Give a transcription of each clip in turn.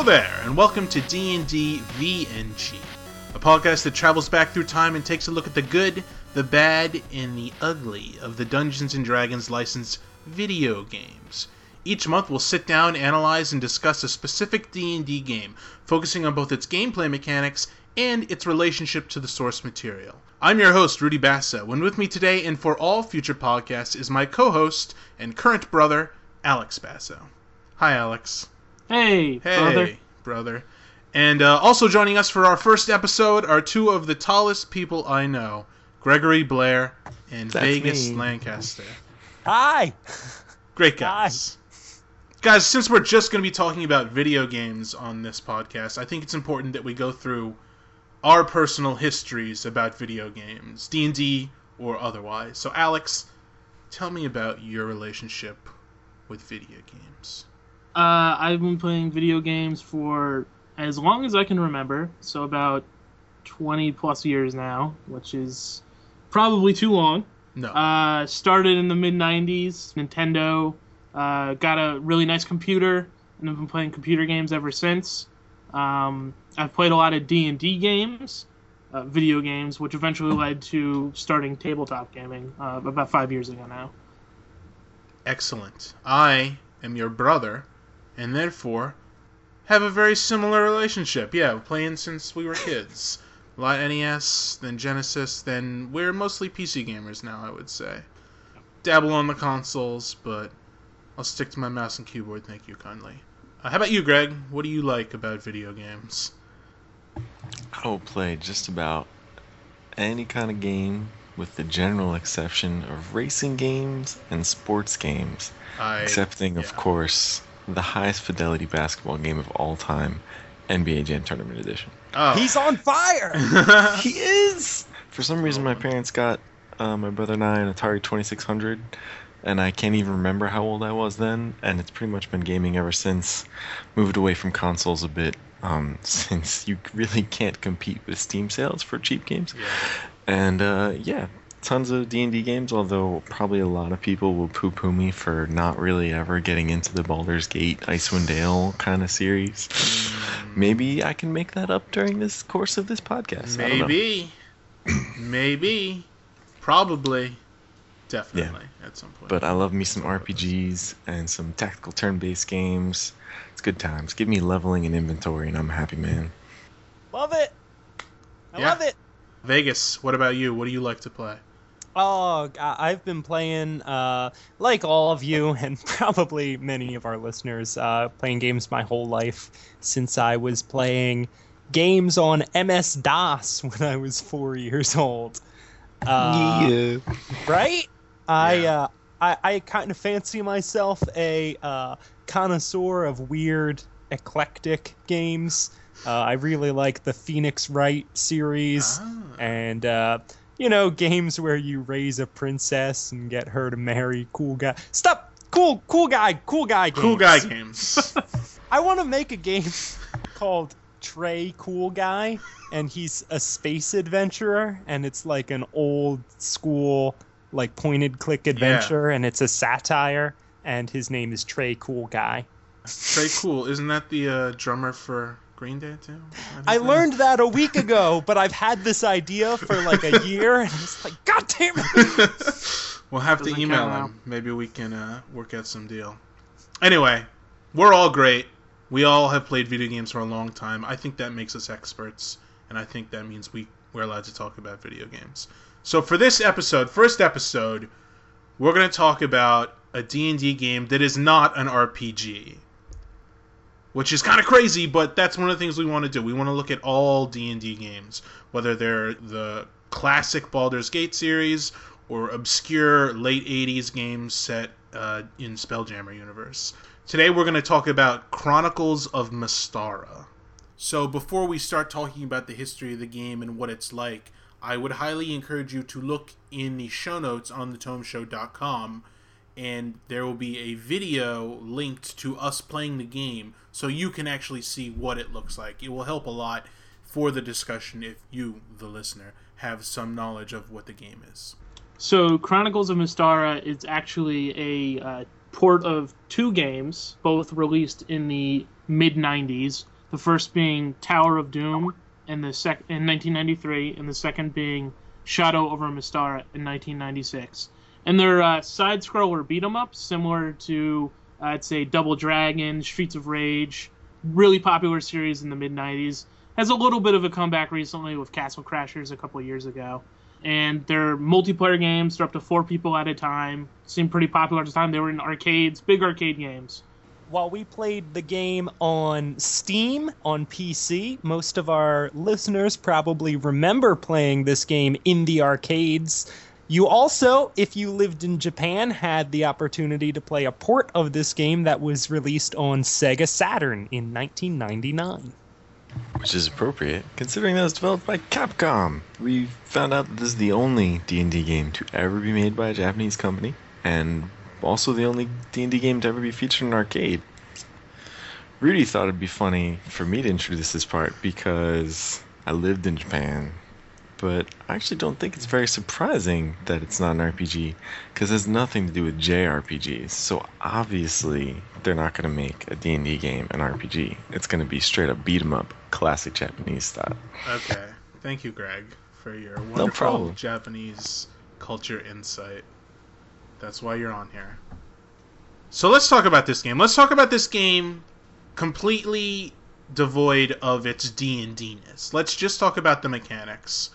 Hello there, and welcome to D&D VNG, a podcast that travels back through time and takes a look at the good, the bad, and the ugly of the Dungeons & Dragons licensed video games. Each month we'll sit down, analyze, and discuss a specific D&D game, focusing on both its gameplay mechanics and its relationship to the source material. I'm your host, Rudy Basso, and with me today and for all future podcasts is my co-host and current brother, Alex Basso. Hi, Alex. Hey, Hey, brother. brother. And uh, also joining us for our first episode are two of the tallest people I know, Gregory Blair and That's Vegas me. Lancaster. Hi. Great guys. Guys, since we're just going to be talking about video games on this podcast, I think it's important that we go through our personal histories about video games, D&D or otherwise. So Alex, tell me about your relationship with video games. Uh, I've been playing video games for as long as I can remember, so about 20 plus years now, which is probably too long. No. Uh, started in the mid 90s, Nintendo, uh, got a really nice computer, and I've been playing computer games ever since. Um, I've played a lot of D&D games, uh, video games, which eventually led to starting tabletop gaming uh, about five years ago now. Excellent. I am your brother, and therefore have a very similar relationship. Yeah, playing since we were kids. A lot NES, then Genesis, then we're mostly PC gamers now, I would say. Dabble on the consoles, but I'll stick to my mouse and keyboard, thank you kindly. Uh, how about you, Greg? What do you like about video games? I will play just about any kind of game with the general exception of racing games and sports games. I Excepting, of course, the highest fidelity basketball game of all time, NBA Jam Tournament Edition. oh. He's on fire. He is! For some reason, my parents got uh, my brother and I an Atari 2600, and I can't even remember how old I was then, and it's pretty much been gaming ever since. Moved away from consoles a bit, um, since you really can't compete with Steam sales for cheap games. yeah. And uh, yeah, tons of D&D games, although probably a lot of people will poo-poo me for not really ever getting into the Baldur's Gate, Icewind Dale kind of series. Hmm. Maybe I can make that up during this course of this podcast. I don't know. Maybe. Maybe. Probably. Definitely. At some point. But I love me some RPGs and some tactical turn-based games. It's good times. Give me leveling and inventory, and I'm a happy man. love it. I Yeah. love it. Vegas, what about you? What do you like to play? Oh, I- I've been playing, uh, like all of you, and probably many of our listeners, uh, playing games my whole life since I was playing games on MS DOS when I was four years old. Uh, right? I Yeah. uh, I, I kind of fancy myself a uh, connoisseur of weird, eclectic games. Uh, I really like the Phoenix Wright series, Ah. and uh, you know, games where you raise a princess and get her to marry cool guy. Stop, cool, cool guy, cool guy. Games. Cool guy games. I want to make a game called Trey Cool Guy, and he's a space adventurer, and it's like an old school, like pointed click adventure, and it's a satire, and his name is Trey Cool Guy. Trey Cool, isn't that the uh, drummer for Green Day too? I learned that a week ago, but I've had this idea for like a year, and it's like, God damn it! we'll have to Doesn't email count him. Maybe we can uh, work out some deal. Anyway, we're all great. We all have played video games for a long time. I think that makes us experts, and I think that means we we're allowed to talk about video games. So for this episode, first episode, we're going to talk about a D&D game that is not an RPG. Which is kind of crazy, but that's one of the things we want to do. We want to look at all D&D games, whether they're the classic Baldur's Gate series or obscure late 80s games set uh, in Spelljammer universe. Today we're going to talk about Chronicles of Mystara. So before we start talking about the history of the game and what it's like, I would highly encourage you to look in the show notes on thetomeshow.com and there will be a video linked to us playing the game so you can actually see what it looks like. It will help a lot for the discussion if you, the listener, have some knowledge of what the game is. So, Chronicles of Mystara is actually a uh, port of two games, both released in the mid 90s. The first being Tower of Doom in the sec- in 1993, and the second being Shadow over Mystara in 1996. And they're uh, side scroller beat 'em ups, similar to uh, I'd say Double Dragon, Streets of Rage, really popular series in the mid 90s. Has a little bit of a comeback recently with Castle Crashers a couple years ago. And they're multiplayer games. They're up to four people at a time. Seemed pretty popular at the time. They were in arcades, big arcade games. While we played the game on Steam on PC, most of our listeners probably remember playing this game in the arcades. You also, if you lived in Japan, had the opportunity to play a port of this game that was released on Sega Saturn in 1999. Which is appropriate, considering that it was developed by Capcom. We found out that this is the only D&D game to ever be made by a Japanese company, and also the only D&D game to ever be featured in an arcade. Rudy thought it'd be funny for me to introduce this part because I lived in Japan, but I actually don't think it's very surprising that it's not an RPG because it has nothing to do with JRPGs. So obviously they're not going to make a D&D game an RPG. It's going to be straight up beat 'em up, classic Japanese style. Okay. Thank you, Greg, for your wonderful problem. Japanese culture insight. That's why you're on here. So let's talk about this game. Let's talk about this game completely devoid of its D&D-ness. Let's just talk about the mechanics.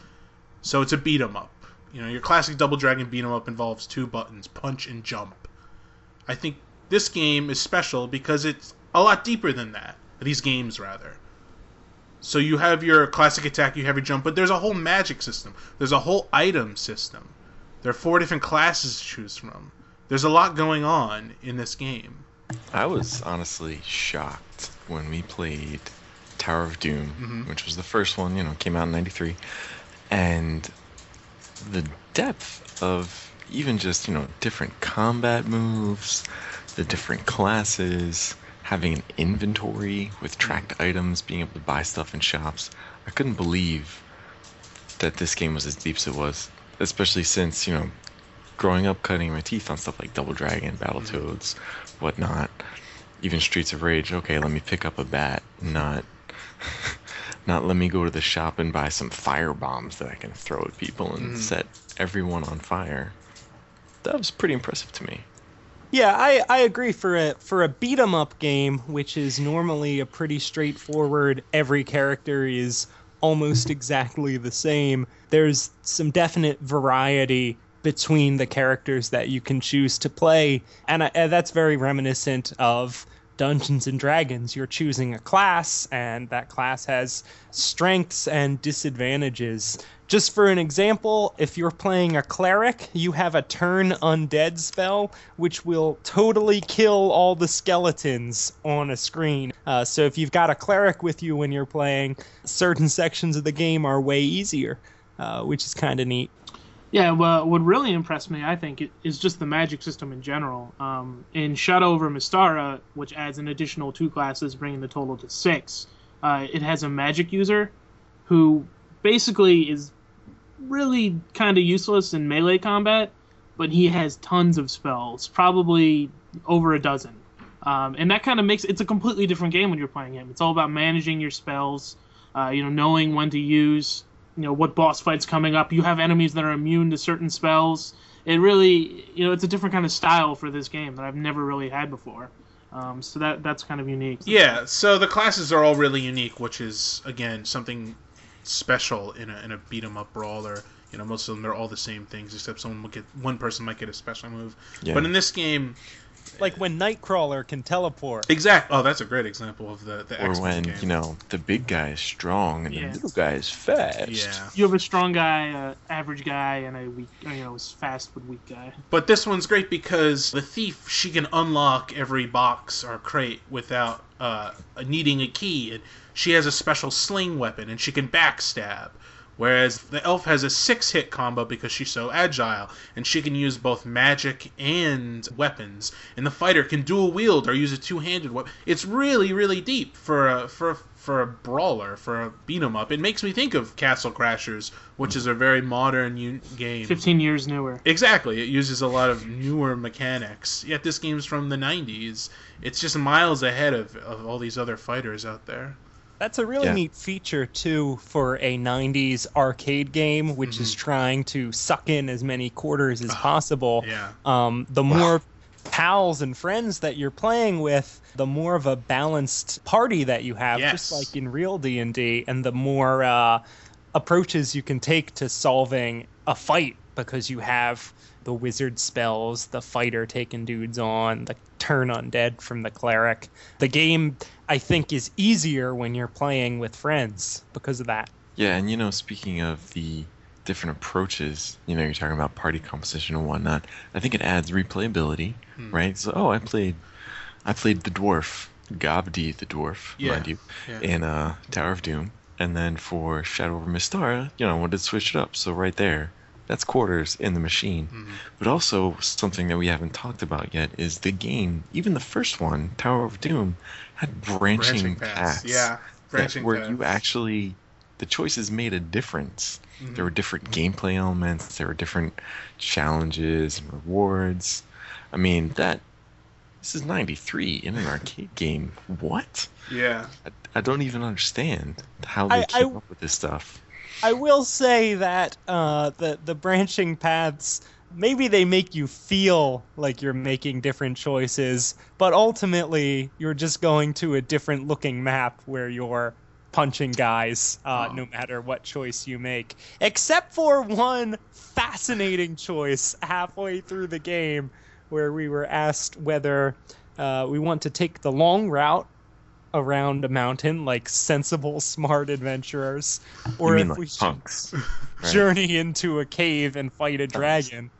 So it's a beat 'em up. You know, your classic Double Dragon beat 'em up involves two buttons, punch and jump. I think this game is special because it's a lot deeper than that. These games rather. So you have your classic attack, you have your jump, but there's a whole magic system. There's a whole item system. There are four different classes to choose from. There's a lot going on in this game. I was honestly shocked when we played Tower of Doom, Mhm. which was the first one, you know, came out in 93. And the depth of even just, you know, different combat moves, the different classes, having an inventory with tracked items, being able to buy stuff in shops. I couldn't believe that this game was as deep as it was, especially since, you know, growing up cutting my teeth on stuff like Double Dragon, mm-hmm. Battletoads, whatnot, even Streets of Rage. Okay, let me pick up a bat, not not let me go to the shop and buy some fire bombs that I can throw at people and Mhm. set everyone on fire. That was pretty impressive to me. Yeah, I, I agree for a for a beat 'em up game, which is normally a pretty straightforward every character is almost exactly the same. There's some definite variety between the characters that you can choose to play, and, I, and that's very reminiscent of Dungeons and Dragons. You're choosing a class, and that class has strengths and disadvantages. Just for an example, if you're playing a cleric, you have a turn undead spell, which will totally kill all the skeletons on a screen. Uh, so if you've got a cleric with you when you're playing, certain sections of the game are way easier, uh, which is kind of neat. Yeah, well, what really impressed me, I think, is just the magic system in general. Um, in Shadow over Mystara, which adds an additional two classes, bringing the total to six, uh, it has a magic user who basically is really kind of useless in melee combat, but he has tons of spells, probably over a dozen. Um, and that kind of makes it's a completely different game when you're playing him. It's all about managing your spells, uh, you know, knowing when to use, you know, what boss fights coming up. You have enemies that are immune to certain spells. It really, you know, it's a different kind of style for this game that I've never really had before. Um, so that that's kind of unique. Yeah, so the classes are all really unique, which is again something special in a in a beat 'em up brawler. You know, most of them they're all the same things, except someone will get one person might get a special move. Yeah. But in this game, Like when Nightcrawler can teleport. Exactly. Oh, that's a great example of the the or X-Men when, game. you know, the big guy is strong and Yeah. the little guy is fast. Yeah, You have a strong guy, a average guy, and a weak, you know, fast but weak guy. but this one's great because the thief she can unlock every box or crate without uh, needing a key, and she has a special sling weapon, and she can backstab. Whereas the elf has a six hit combo because she's so agile, and she can use both magic and weapons. And the fighter can dual wield or use a two handed weapon. It's really, really deep for a for a, for a brawler, for a beat 'em up. It makes me think of Castle Crashers, which is a very modern game. 15 years newer. Exactly. It uses a lot of newer mechanics. Yet this game's from the 90s. It's just miles ahead of, of all these other fighters out there. That's a really Yeah. neat feature too for a 90s arcade game which is trying to suck in as many quarters as possible. Yeah. Um, the more pals and friends that you're playing with, the more of a balanced party that you have, just like in real D&D, and the more uh, approaches you can take to solving a fight because you have the wizard spells, the fighter taking dudes on, the turn undead from the cleric. The game, I think, is easier when you're playing with friends because of that. Yeah, and you know, speaking of the different approaches, you know, you're talking about party composition and whatnot. I think it adds replayability, Hmm. right? So, oh, I played, I played the dwarf, Gavdi the dwarf, Yeah, mind you, yeah. in uh, Tower of Doom, and then for Shadow over Mystara, you know, I wanted to switch it up. So right there, that's quarters in the machine. Mhm. But also something that we haven't talked about yet is the game. Even the first one, Tower of Doom, had branching, Branching paths. paths. Yeah. that- Branching where paths. you actually the choices made a difference. Mhm. There were different gameplay elements, there were different challenges and rewards. I mean, that this is 93 in an arcade game. What? Yeah. I, I don't even understand how they I- came I- up with this stuff. I will say that uh, the the branching paths maybe they make you feel like you're making different choices, but ultimately you're just going to a different looking map where you're punching guys uh, Oh. no matter what choice you make, except for one fascinating choice halfway through the game where we were asked whether uh, we want to take the long route around a mountain like sensible smart adventurers or if like we should punks? right? journey into a cave and fight a dragon.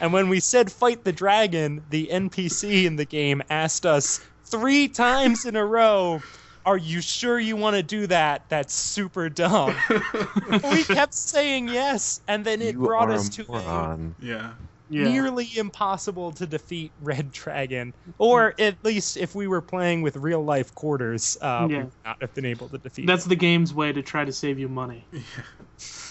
And when we said fight the dragon, the NPC in the game asked us three times in a row, Are you sure you want to do that? That's super dumb. we kept saying yes, and then it you brought us a to a. Yeah. Yeah. nearly impossible to defeat Red Dragon. Or at least if we were playing with real life quarters, uh, we would not have been able to defeat That's the game's way to try to save you money.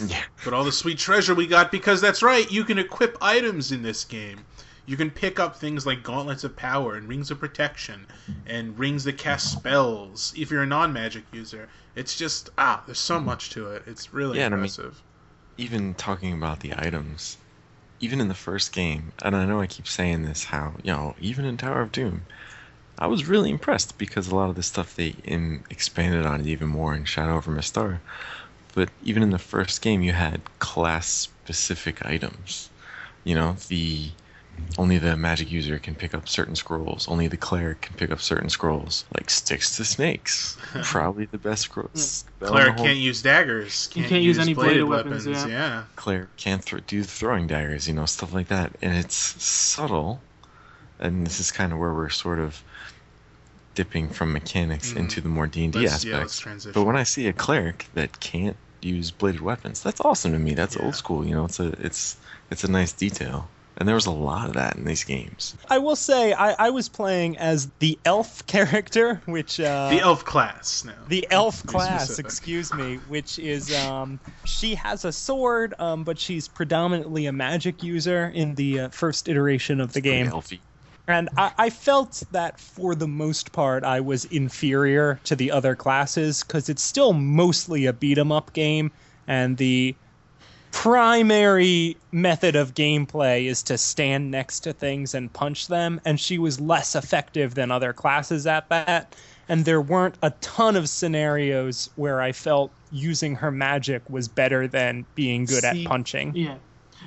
Yeah. But all the sweet treasure we got because that's right, you can equip items in this game. You can pick up things like gauntlets of power and rings of protection and rings that cast spells if you're a non-magic user. It's just ah, there's so much to it. It's really Yeah, and I mean- impressive. even talking about the items, even in the first game, and I know I keep saying this, how you know, even in Tower of Doom, I was really impressed because a lot of the stuff they in, expanded on it even more in Shadow over Mystara. But even in the first game, you had class-specific items. You know, the only the magic user can pick up certain scrolls. Only the cleric can pick up certain scrolls, like sticks to snakes. Probably the best scroll. spell in the Cleric can't use daggers. You can't use any bladed weapons, yeah. Cleric can't thro- do throwing daggers, you know, stuff like that. And it's subtle. And this is kind of where we're sort of dipping from mechanics Mhm. into the more D&D Let's, yeah, aspects. transition. but when I see a cleric that can't use bladed weapons, that's awesome to me. That's Yeah. old school, you know. It's a it's it's a nice detail. And there was a lot of that in these games. I will say I, I was playing as the elf character, which uh, the elf class now. the elf class, excuse me, which is um, she has a sword, um, but she's predominantly a magic user in the uh, first iteration of the Pretty game. Elfy. And I, I felt that for the most part, I was inferior to the other classes because it's still mostly a beat 'em up game, and the primary method of gameplay is to stand next to things and punch them. And she was less effective than other classes at that. And there weren't a ton of scenarios where I felt using her magic was better than being good See, at punching. Yeah.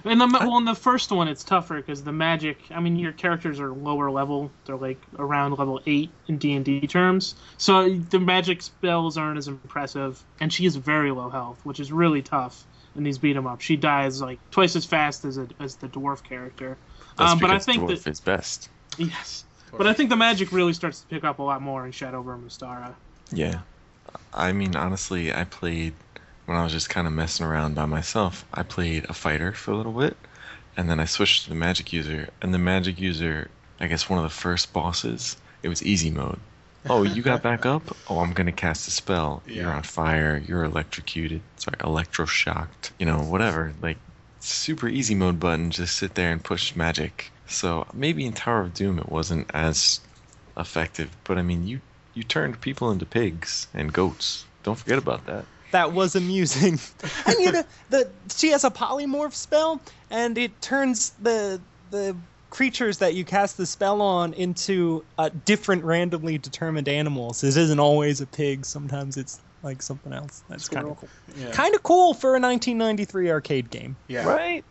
And the well, in the first one, it's tougher because the magic. I mean, your characters are lower level; they're like around level eight in D and D terms. So the magic spells aren't as impressive, and she is very low health, which is really tough in these beat 'em up. She dies like twice as fast as a, as the dwarf character. That's Um, but I think dwarf that is best. yes, but I think the magic really starts to pick up a lot more in Shadow over Mystara. Yeah. I mean, honestly, I played when I was just kind of messing around by myself, I played a fighter for a little bit, and then I switched to the magic user. And the magic user, I guess one of the first bosses, it was easy mode. Oh, you got back up? Oh, I'm gonna cast a spell. You're on fire. You're electrocuted. Sorry, electroshocked. You know, whatever. Like super easy mode button. Just sit there and push magic. So maybe in Tower of Doom it wasn't as effective, but I mean you you turned people into pigs and goats. Don't forget about that. That was amusing. and you know, the she has a polymorph spell, and it turns the the creatures that you cast the spell on into uh, different randomly determined animals. It isn't always a pig. Sometimes it's like something else. That's kind of cool. Yeah. Kind of cool for a 1993 arcade game. yeah. Right?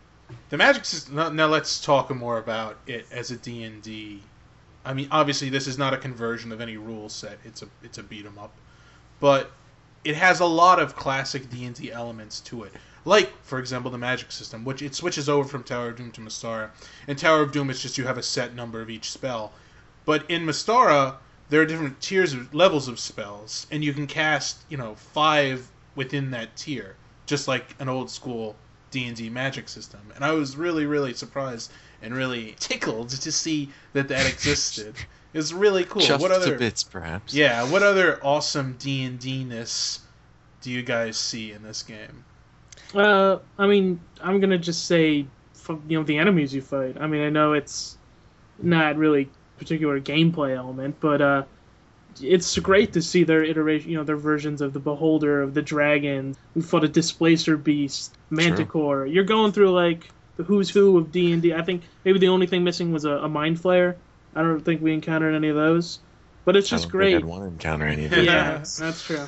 The magic system. Now, now let's talk more about it as a D and D. I mean, obviously, this is not a conversion of any rule set. It's a it's a beat 'em up, but it has a lot of classic D and D elements to it. Like, for example, the magic system, which it switches over from Tower of Doom to Mystara. In Tower of Doom, it's just you have a set number of each spell, but in Mystara, there are different tiers of levels of spells, and you can cast you know five within that tier, just like an old school D and D magic system. And I was really, really surprised and really tickled to see that that existed. It's really cool. Chuffed what other? bits, perhaps. Yeah. What other awesome D and D ness do you guys see in this game? Uh, I mean, I'm gonna just say, you know, the enemies you fight. I mean, I know it's not really particular gameplay element, but uh, it's great to see their iteration, you know, their versions of the Beholder, of the Dragon. We fought a Displacer Beast, Manticore. You're going through like the who's who of D and D. I think maybe the only thing missing was a, a Mind Flayer. I don't think we encountered any of those, but it's just great. Think I'd want to encounter any of those. yeah, that's true.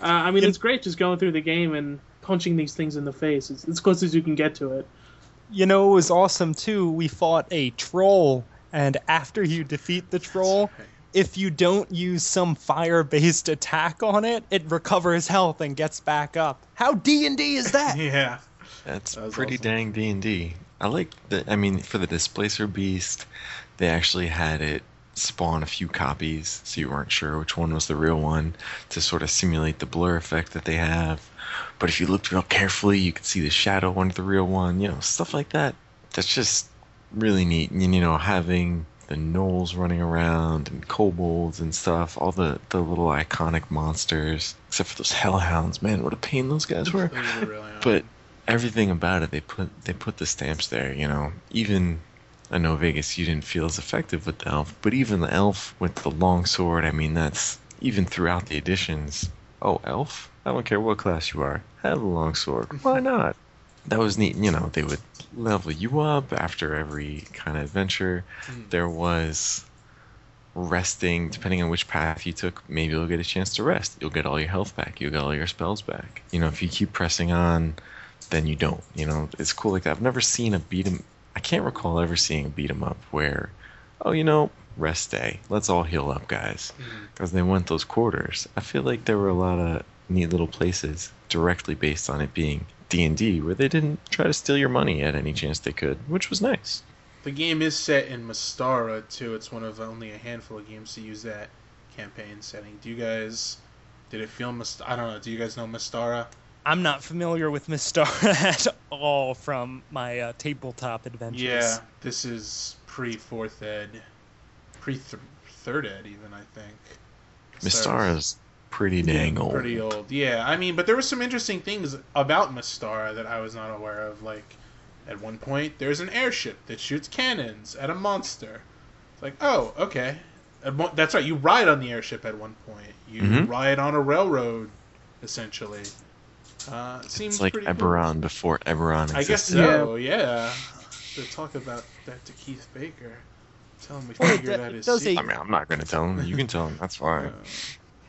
Uh, I mean, it's great just going through the game and punching these things in the face. It's as close as you can get to it. You know, it was awesome too. We fought a troll, and after you defeat the troll, if you don't use some fire-based attack on it, it recovers health and gets back up. How D and D is that? Yeah. That's That pretty awesome. dang D and D. I like the. I mean, for the Displacer Beast, they actually had it spawn a few copies, so you weren't sure which one was the real one, to sort of simulate the blur effect that they have. But if you looked real carefully, you could see the shadow under the real one. You know, stuff like that. That's just really neat. And you know, having the gnolls running around and kobolds and stuff, all the the little iconic monsters, except for those hellhounds. Man, what a pain those guys were really but everything about it they put they put the stamps there you know even i know vegas you didn't feel as effective with the elf but even the elf with the long sword i mean that's even throughout the editions. Oh elf? I don't care what class you are. Have a long sword. Why not? That was neat you know they would level you up after every kind of adventure. Mm. there was resting depending on which path you took maybe you'll get a chance to rest. You'll get all your health back. You'll get all your spells back. You know if you keep pressing on then you don't you know. It's cool like that. I've never seen a beat 'em i can't recall ever seeing a beat 'em up where oh you know rest day let's all heal up guys mm-hmm. because they want those quarters i feel like there were a lot of neat little places directly based on it being d&d where they didn't try to steal your money at any chance they could which was nice The game is set in Mystara too. It's one of only a handful of games to use that campaign setting. Do you guys? Did it feel Myst- I don't know. Do you guys know Mystara? I'm not familiar with Mystara at all from my uh, tabletop adventures. Yeah, this is pre fourth ed, pre third ed even I think. mystara's pretty dang old Pretty old, yeah. I mean, but there were some interesting things about Mystara that I was not aware of. Like, at one point, there's an airship that shoots cannons at a monster. It's like, oh, okay. That's right. You ride on the airship at one point. You Mhm. ride on a railroad, essentially. Uh, it seems it's like pretty cool. eberron before eberron existed. I guess existed. so. Yeah. To talk about that to Keith Baker, tell him we Well, it figured do- out it his. does a- I secret. mean, I'm not going to tell him. You can tell him. That's fine. Uh,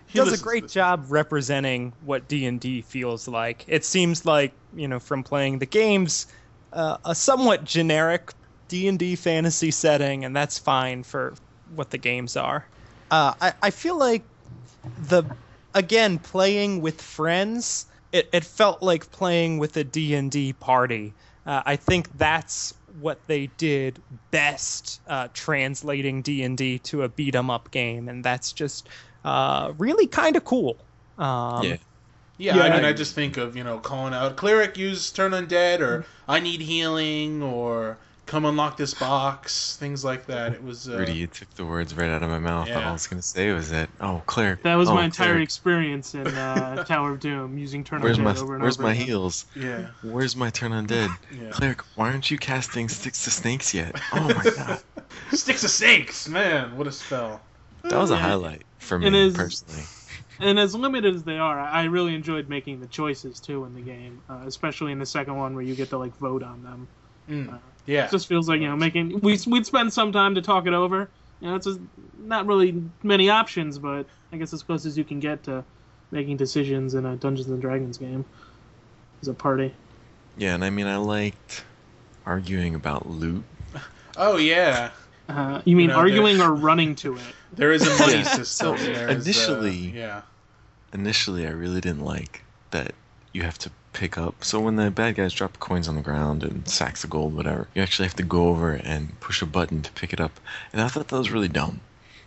He does a great this. job representing what D&D feels like. It seems like, you know, from playing the games, uh, a somewhat generic D&D fantasy setting, and that's fine for what the games are. Uh, I, I feel like the, again, playing with friends, it, it felt like playing with a D&D party. Uh, I think that's what they did best, uh, translating D&D to a beat 'em up game, and that's just uh, really kind of cool. Um, Yeah. Yeah, Yeah. I mean, I just think of you know calling out cleric, use turn undead, or. I need healing, or come unlock this box, things like that. It was uh, Rudy, you took the words right out of my mouth. All I was gonna say was that, oh, cleric. That was oh, my entire cleric. experience in uh, Tower of Doom using Turn Where's Undead my over and Where's over my again. heals? yeah, Where's my turn undead? yeah. Cleric, why aren't you casting sticks to snakes yet? Oh my god, Sticks to snakes, man, what a spell. that was a highlight for me is- personally. And as limited as they are, I I really enjoyed making the choices too in the game, uh, especially in the second one where you get to like vote on them. Mm. Yeah, It just feels like you know making we we'd spend some time to talk it over. You know, it's just not really many options, but I guess as close as you can get to making decisions in a Dungeons and Dragons game as a party. Yeah, and I mean, I liked arguing about loot. oh yeah. Uh, you mean know, arguing or running to it? There is a money Yeah. system. So, There is, uh, initially- yeah, Initially, I really didn't like that you have to pick up. So when the bad guys drop coins on the ground and sacks of gold, whatever, you actually have to go over and push a button to pick it up. And I thought that was really dumb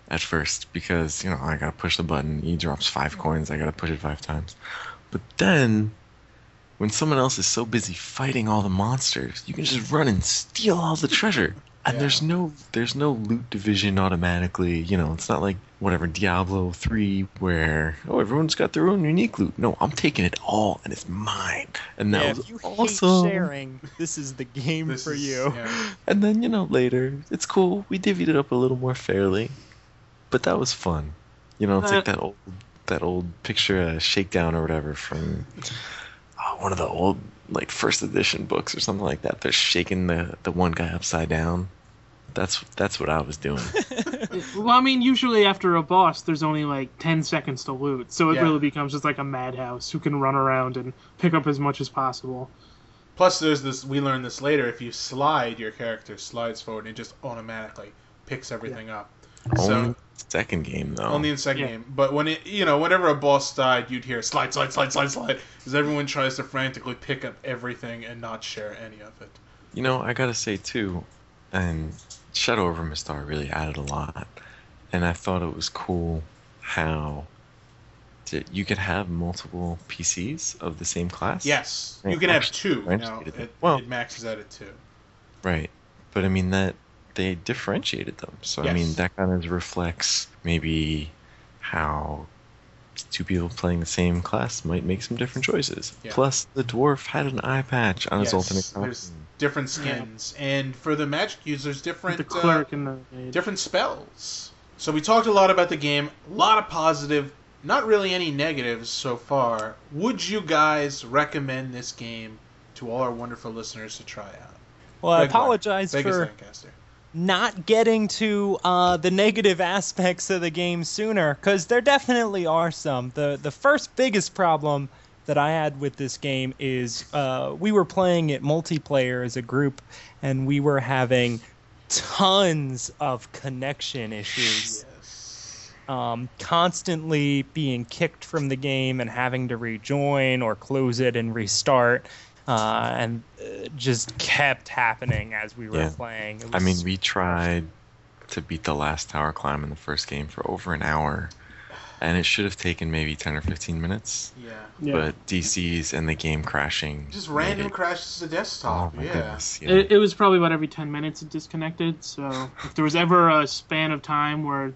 at first because you know I gotta push the button. He drops five coins. I gotta push it five times. But then, when someone else is so busy fighting all the monsters, you can just run and steal all the treasure. And Yeah. there's no there's no loot division automatically. You know, it's not like whatever Diablo three where oh everyone's got their own unique loot. No, I'm taking it all and it's mine. And that Yeah, was if you awesome. hate sharing, this is the game this for is, you. Yeah. And then you know later it's cool. We divvied it up a little more fairly, but that was fun. You know, it's like Uh, that old that old picture uh, shakedown or whatever from uh, one of the old like first edition books or something like that. They're shaking the the one guy upside down. That's that's what I was doing. Well, I mean, usually after a boss, there's only like 10 seconds to loot, so it Yeah. really becomes just like a madhouse who can run around and pick up as much as possible. Plus, there's this. We learned this later. If you slide, your character slides forward and it just automatically picks everything up. Only So second game though. only in second Yeah. game. But when it, you know, whenever a boss died, you'd hear slide, slide, slide, slide, slide, because everyone tries to frantically pick up everything and not share any of it. You know, I gotta say too, and Shadow over Mystara really added a lot, and I thought it was cool how that you could have multiple PCs of the same class. Yes, you can have two now. It. Well- it maxes out at two. Right, but I mean that they differentiated them, so I mean that kind of reflects maybe how two people playing the same class might make some different choices. Yeah. Plus, the dwarf had an eye patch on his Yes, alternate there's costume. Different skins, and for the magic users, different the uh, and the maid. different spells. So we talked a lot about the game, a lot of positive, not really any negatives so far. Would you guys recommend this game to all our wonderful listeners to try out? Well, I Greg Moore, apologize Vegas for Lancaster. not getting to uh, the negative aspects of the game sooner, because there definitely are some. the The first biggest problem that I had with this game is uh, we were playing it multiplayer as a group, and we were having tons of connection issues. Yes. um, constantly being kicked from the game and having to rejoin or close it and restart. Uh, and uh, just kept happening as we were Yeah. playing. It I mean, we tried to beat the last tower climb in the first game for over an hour, and it should have taken maybe 10 or 15 minutes. Yeah. Yeah. But DCs and the game crashing. Just made random it- crashes to desktop. Oh my yeah. goodness. Yeah. It, it was probably about every 10 minutes it disconnected, so if there was ever a span of time where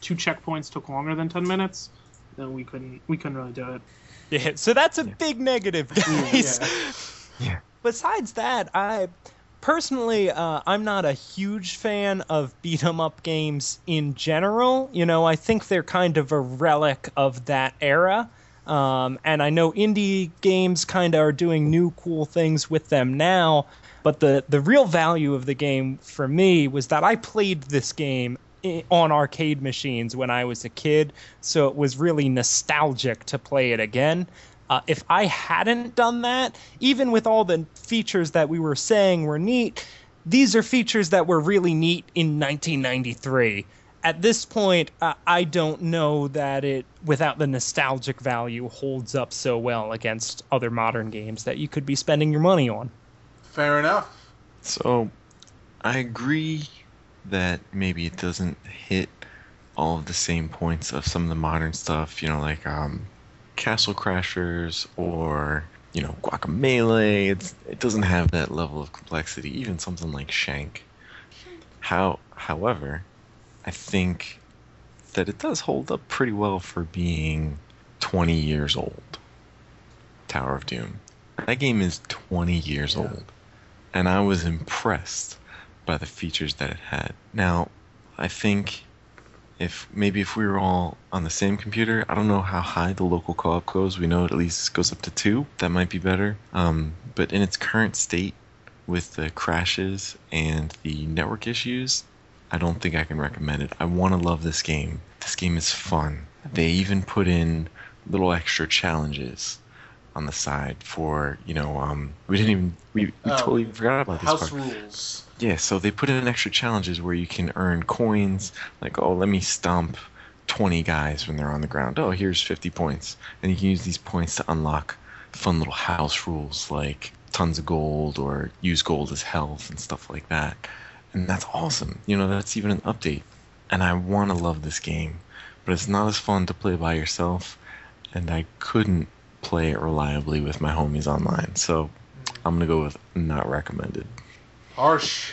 two checkpoints took longer than 10 minutes, then we couldn't we couldn't really do it. yeah, so that's a Yeah. big negative, guys. Yeah. Yeah. Besides that, I personally uh, I'm not a huge fan of beat 'em up games in general. You know, I think they're kind of a relic of that era. Um, and I know indie games kind of are doing new cool things with them now. But the, the real value of the game for me was that I played this game on arcade machines when I was a kid, so it was really nostalgic to play it again. Uh, if I hadn't done that, even with all the features that we were saying were neat, these are features that were really neat in 1993. At this point, uh, I don't know that it, without the nostalgic value, holds up so well against other modern games that you could be spending your money on. Fair enough. So, I agree that maybe it doesn't hit all of the same points of some of the modern stuff. You know, like um, Castle Crashers or you know Guacamelee. It's, it doesn't have that level of complexity. Even something like Shank. How, however, I think that it does hold up pretty well for being 20 years old. Tower of Doom. That game is 20 years Yeah. old, and I was impressed by the features that it had. Now, I think if maybe if we were all on the same computer, I don't know how high the local co-op goes. We know it at least goes up to two. That might be better. Um, but in its current state, with the crashes and the network issues, I don't think I can recommend it. I want to love this game. This game is fun. They even put in little extra challenges on the side for you know um, we didn't even we, we Oh, totally forgot about this House part. rules. Yeah, so they put in extra challenges where you can earn coins, like, oh, let me stomp 20 guys when they're on the ground. Oh, here's 50 points. And you can use these points to unlock fun little house rules like tons of gold or use gold as health and stuff like that. And that's awesome. You know, that's even an update. And I want to love this game, but it's not as fun to play by yourself, and I couldn't play it reliably with my homies online. So I'm going to go with not recommended. Harsh.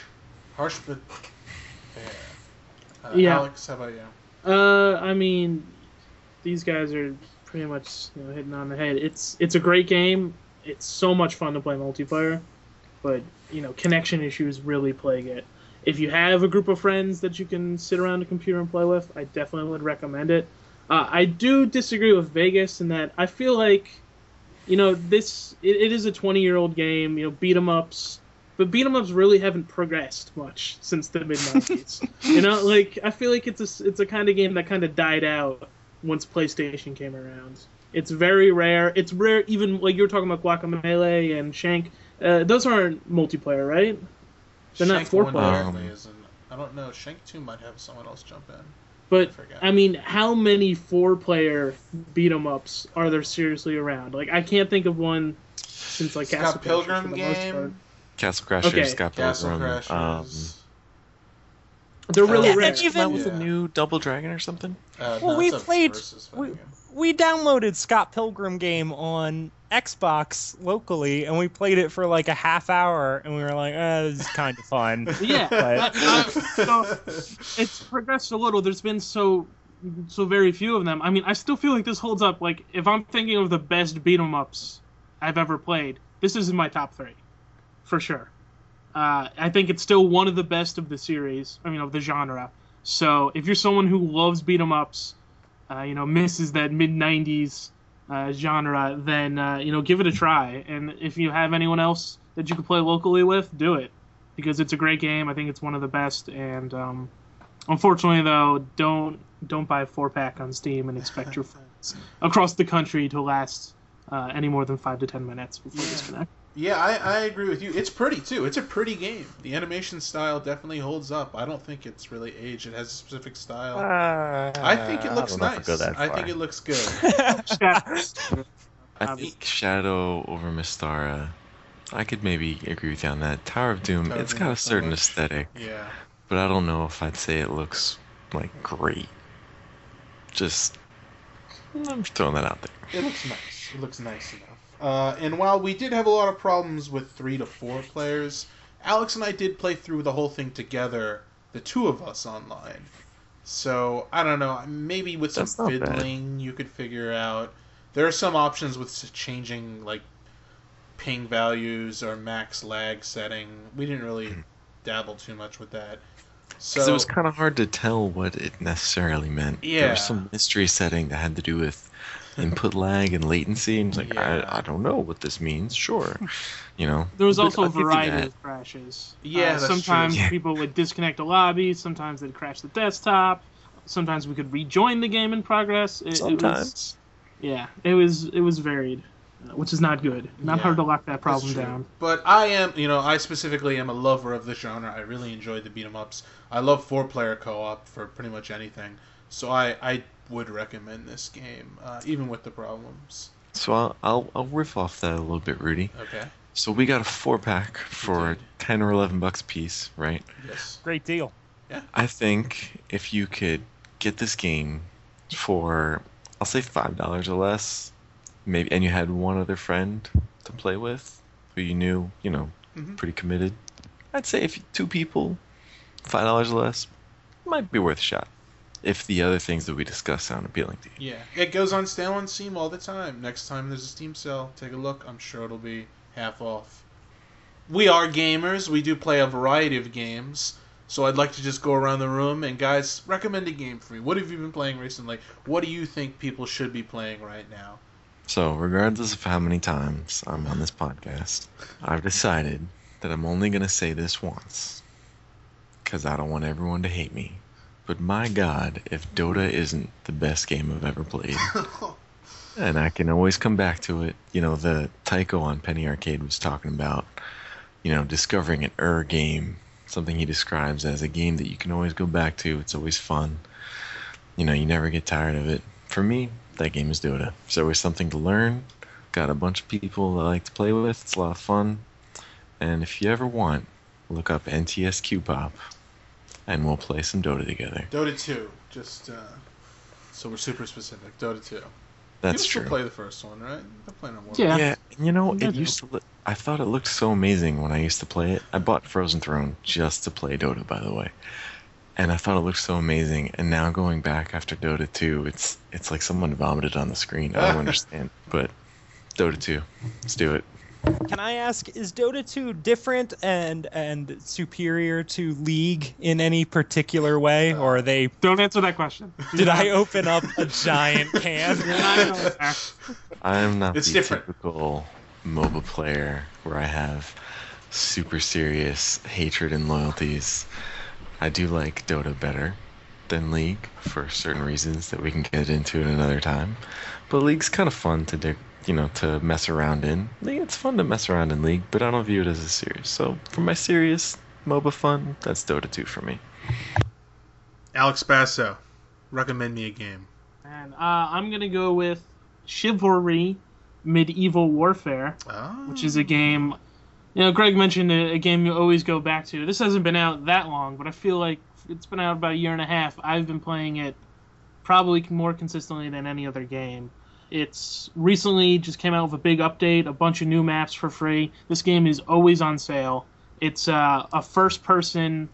Harsh but fair. Uh, Yeah. Alex, how about you? Uh, I mean, these guys are pretty much you know hitting on the head. It's it's a great game. It's so much fun to play multiplayer, but you know connection issues really plague it. If you have a group of friends that you can sit around a computer and play with, I definitely would recommend it. Uh, I do disagree with Vegas in that I feel like, you know, this it, it is a 20 year old game. You know, beat 'em ups, but beat 'em ups really haven't progressed much since the mid 90s. you know, like I feel like it's a it's a kind of game that kind of died out once PlayStation came around. It's very rare. It's rare, even like you were talking about Guacamelee and Shank. Uh, those aren't multiplayer, right? They're not Shank four one player. isn't. I don't know. Shank 2 might have someone else jump in. I But forget. I mean, how many four-player beat 'em ups are there seriously around? Like, I can't think of one since like Castle Scott Crashers, Pilgrim for game. Castle Crashers, Okay. Scott Castle Pilgrim, Crashers. um, They're really Yeah, rare. and even- that was a new Double Dragon or something. uh, Well, no, we played- we- game. we downloaded Scott Pilgrim game on Xbox locally, and we played it for like a half hour, and we were like, eh, "This is kind of fun." Yeah, But- I- so it's progressed a little. There's been so so very few of them. I mean, I still feel like this holds up. Like, if I'm thinking of the best beat 'em ups I've ever played, this is in my top three, for sure. Uh, I think it's still one of the best of the series. I mean, of the genre. So if you're someone who loves beat 'em ups, uh, you know, misses that mid '90s uh, genre, then uh, you know, give it a try. And if you have anyone else that you can play locally with, do it because it's a great game. I think it's one of the best. And um, unfortunately, though, don't don't buy a four pack on Steam and expect your friends across the country to last uh, any more than five to ten minutes before Yeah. disconnect. Yeah, I, I agree with you. It's pretty too. It's a pretty game. The animation style definitely holds up. I don't think it's really aged. It has a specific style. I think it looks nice. I think it looks good. I Um, think Shadow over Mystara. I could maybe agree with you on that. Tower of Doom, Tower of it's Doom got a looks so certain much- aesthetic, Yeah. but I don't know if I'd say it looks like great. Just, I'm just throwing that out there. It looks nice. It looks nice enough. Uh, and while we did have a lot of problems with three to four players, Alex and I did play through the whole thing together, the two of us online. So I don't know. Maybe with some not bad. fiddling, you could figure out. There are some options with changing like ping values or max lag setting. We didn't really dabble too much with that. So it was kind of hard to tell what it necessarily meant. There was some mystery setting that had to do with input lag and latency, and it's like, Yeah. I, I don't know what this means. Sure. You know? There was also I'll a variety of crashes. Yeah, Uh, that's sometimes Yeah. people would disconnect a lobby. Sometimes they'd crash the desktop. Sometimes we could rejoin the game in progress. It, it was, Sometimes. yeah, it was it was varied, uh, which is not good. Not Yeah, hard to lock that problem down. But I am, you know, I specifically am a lover of the genre. I really enjoy the beat 'em ups. I love four player co op for pretty much anything. So I, I would recommend this game, uh, even with the problems. So I'll, I'll, I'll riff off that a little bit, Rudy. Okay. So we got a four pack for Indeed. 10 or 11 bucks a piece, right? Yes. Great deal. Yeah. I think if you could get this game for, I'll say $5 or less, maybe and you had one other friend to play with who you knew, you know, Mhm. pretty committed. I'd say if two people, five dollars or less, might be worth a shot. If the other things that we discuss sound appealing to you. Yeah, it goes on sale on Steam all the time. Next time there's a Steam sale, take a look. I'm sure it'll be half off. We are gamers. We do play a variety of games. So I'd like to just go around the room and guys, recommend a game for me. What have you been playing recently? What do you think people should be playing right now? So, regardless of how many times I'm on this podcast, I've decided that I'm only going to say this once. Because I don't want everyone to hate me. But my god, if Dota isn't the best game I've ever played, and I can always come back to it. You know, the Tycho on Penny Arcade was talking about, you know, discovering an Ur game, something he describes as a game that you can always go back to. It's always fun. You know, you never get tired of it. For me, that game is Dota. There's always something to learn. Got a bunch of people I like to play with. It's a lot of fun. And if you ever want, look up NTS Qpop, and we'll play some Dota together. Dota 2, just uh, so we're super specific. Dota 2. That's People true. still play the first one, right? They're playing on one. Yeah. Yeah, you know, it they used to. Look, I thought it looked so amazing when I used to play it. I bought Frozen Throne just to play Dota, by the way, and I thought it looked so amazing. And now going back after Dota 2, it's it's like someone vomited on the screen. I don't understand, but Dota 2, let's do it. Can I ask, is Dota 2 different and and superior to League in any particular way, or are they? Don't answer that question. Did I open up a giant can? You're not going there. I'm not It's the different. typical MOBA player where I have super serious hatred and loyalties. I do like Dota better than League for certain reasons that we can get into at another time. But League's kind of fun to do, you know, to mess around in. League, it's fun to mess around in League, but I don't view it as a serious. So for my serious MOBA fun, that's Dota 2 for me. Alex Basso, recommend me a game. And uh, I'm gonna go with Chivalry Medieval Warfare, Oh. which is a game. You know, Greg mentioned a, a game you always go back to. This hasn't been out that long, but I feel like it's been out about a year and a half. I've been playing it probably more consistently than any other game. It's recently just came out with a big update, a bunch of new maps for free. This game is always on sale. It's uh, a first-person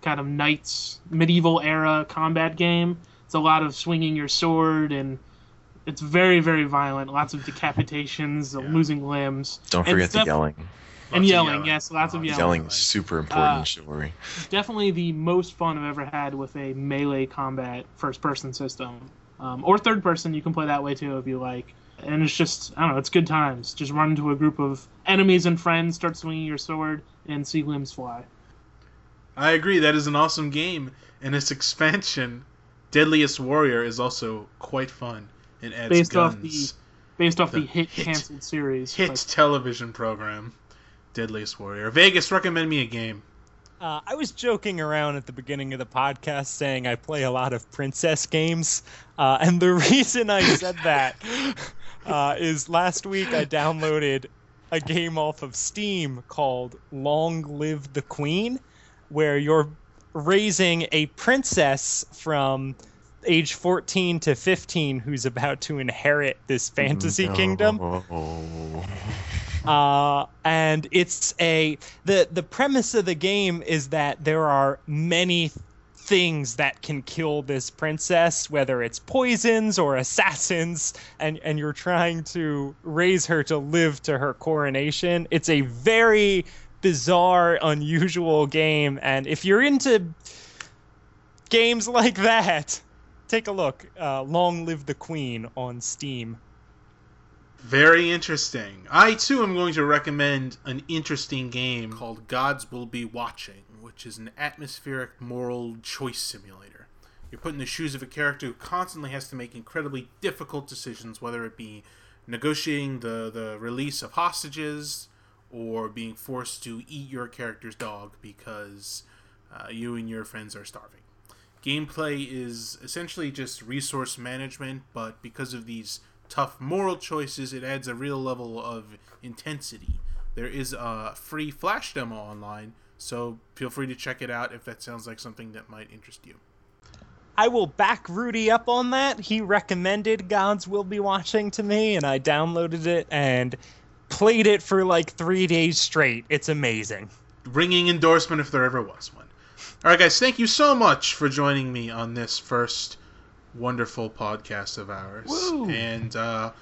kind of knights medieval era combat game. It's a lot of swinging your sword and it's very very violent. Lots of decapitations, Yeah. losing limbs, Don't And forget the def- yelling. and Lots of yelling. Yes, lots of yelling. Yelling is super important Uh, in chivalry. Definitely the most fun I've ever had with a melee combat first-person system, um, or third-person. You can play that way too if you like. And it's just I don't know. It's good times. Just run into a group of enemies and friends, start swinging your sword, and see limbs fly. I agree. That is an awesome game, and its expansion, Deadliest Warrior, is also quite fun. It adds Based guns. off the based off the, The hit, hit- canceled series. hit but- television program, Deadliest Warrior. Vegas, recommend me a game. Uh, I was joking around at the beginning of the podcast saying I play a lot of princess games, uh, and the reason I said that uh, is last week I downloaded a game off of Steam called Long Live the Queen, where you're raising a princess from age 14 to 15 who's about to inherit this fantasy kingdom No. uh, and it's a the the premise of the game is that there are many things that can kill this princess whether it's poisons or assassins and and you're trying to raise her to live to her coronation. It's a very bizarre unusual game and if you're into games like that take a look. Uh, long live the queen on steam Very interesting. I too am going to recommend an interesting game called Gods Will Be Watching, which is an atmospheric moral choice simulator. You're put in the shoes of a character who constantly has to make incredibly difficult decisions, whether it be negotiating the, the release of hostages or being forced to eat your character's dog because uh, you and your friends are starving. Gameplay is essentially just resource management, but because of these tough moral choices, it adds a real level of intensity. There is a free flash demo online, so feel free to check it out if that sounds like something that might interest you. I will back Rudy up on that. He recommended Gods Will Be Watching to me, and I downloaded it and played it for like three days straight. It's amazing. Ringing endorsement if there ever was one. All right, guys, thank you so much for joining me on this first wonderful podcast of ours. Woo. And uh,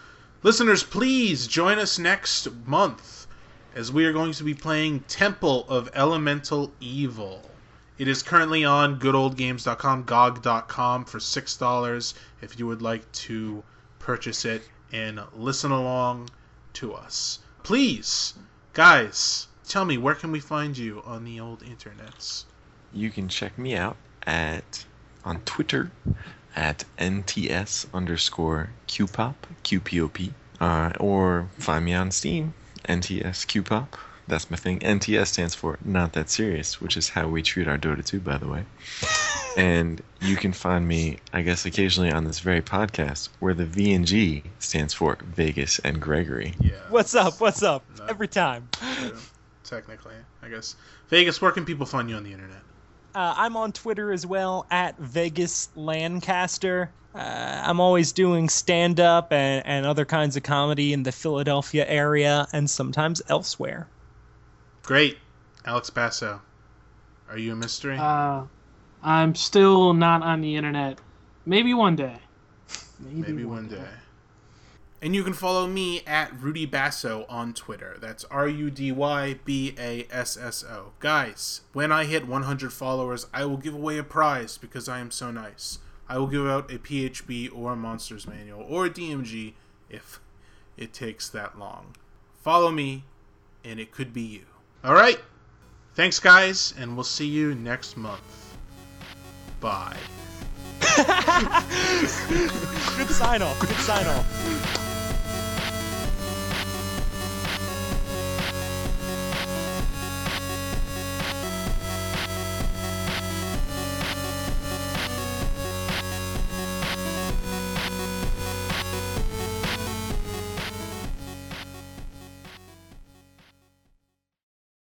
listeners, please join us next month as we are going to be playing Temple of Elemental Evil. It is currently on goodoldgames.com, gog.com for $6 if you would like to purchase it and listen along to us. Please, guys, tell me where can we find you on the old internets? You can check me out at on Twitter at nts underscore qpop qpop uh, or find me on Steam nts qpop. That's my thing. NTS stands for Not That Serious, which is how we treat our Dota 2, by the way. and you can find me, I guess, occasionally on this very podcast, where the V and G stands for Vegas and Gregory. Yeah. What's up? What's up? No. Every time. true, Technically, I guess. Vegas, where can people find you on the internet? Uh, I'm on Twitter as well at Vegas Lancaster. Uh, I'm always doing stand up and, and other kinds of comedy in the Philadelphia area and sometimes elsewhere. Great. Alex Basso. Are you a mystery? Uh, I'm still not on the internet. Maybe one day. Maybe one day. And you can follow me at Rudy Basso on Twitter. That's R U D Y B A S S O. Guys, when I hit 100 followers, I will give away a prize because I am so nice. I will give out a PHB or a Monsters Manual or a DMG if it takes that long. Follow me, and it could be you. All right. Thanks, guys, and we'll see you next month. Bye. Good sign off. Good sign off.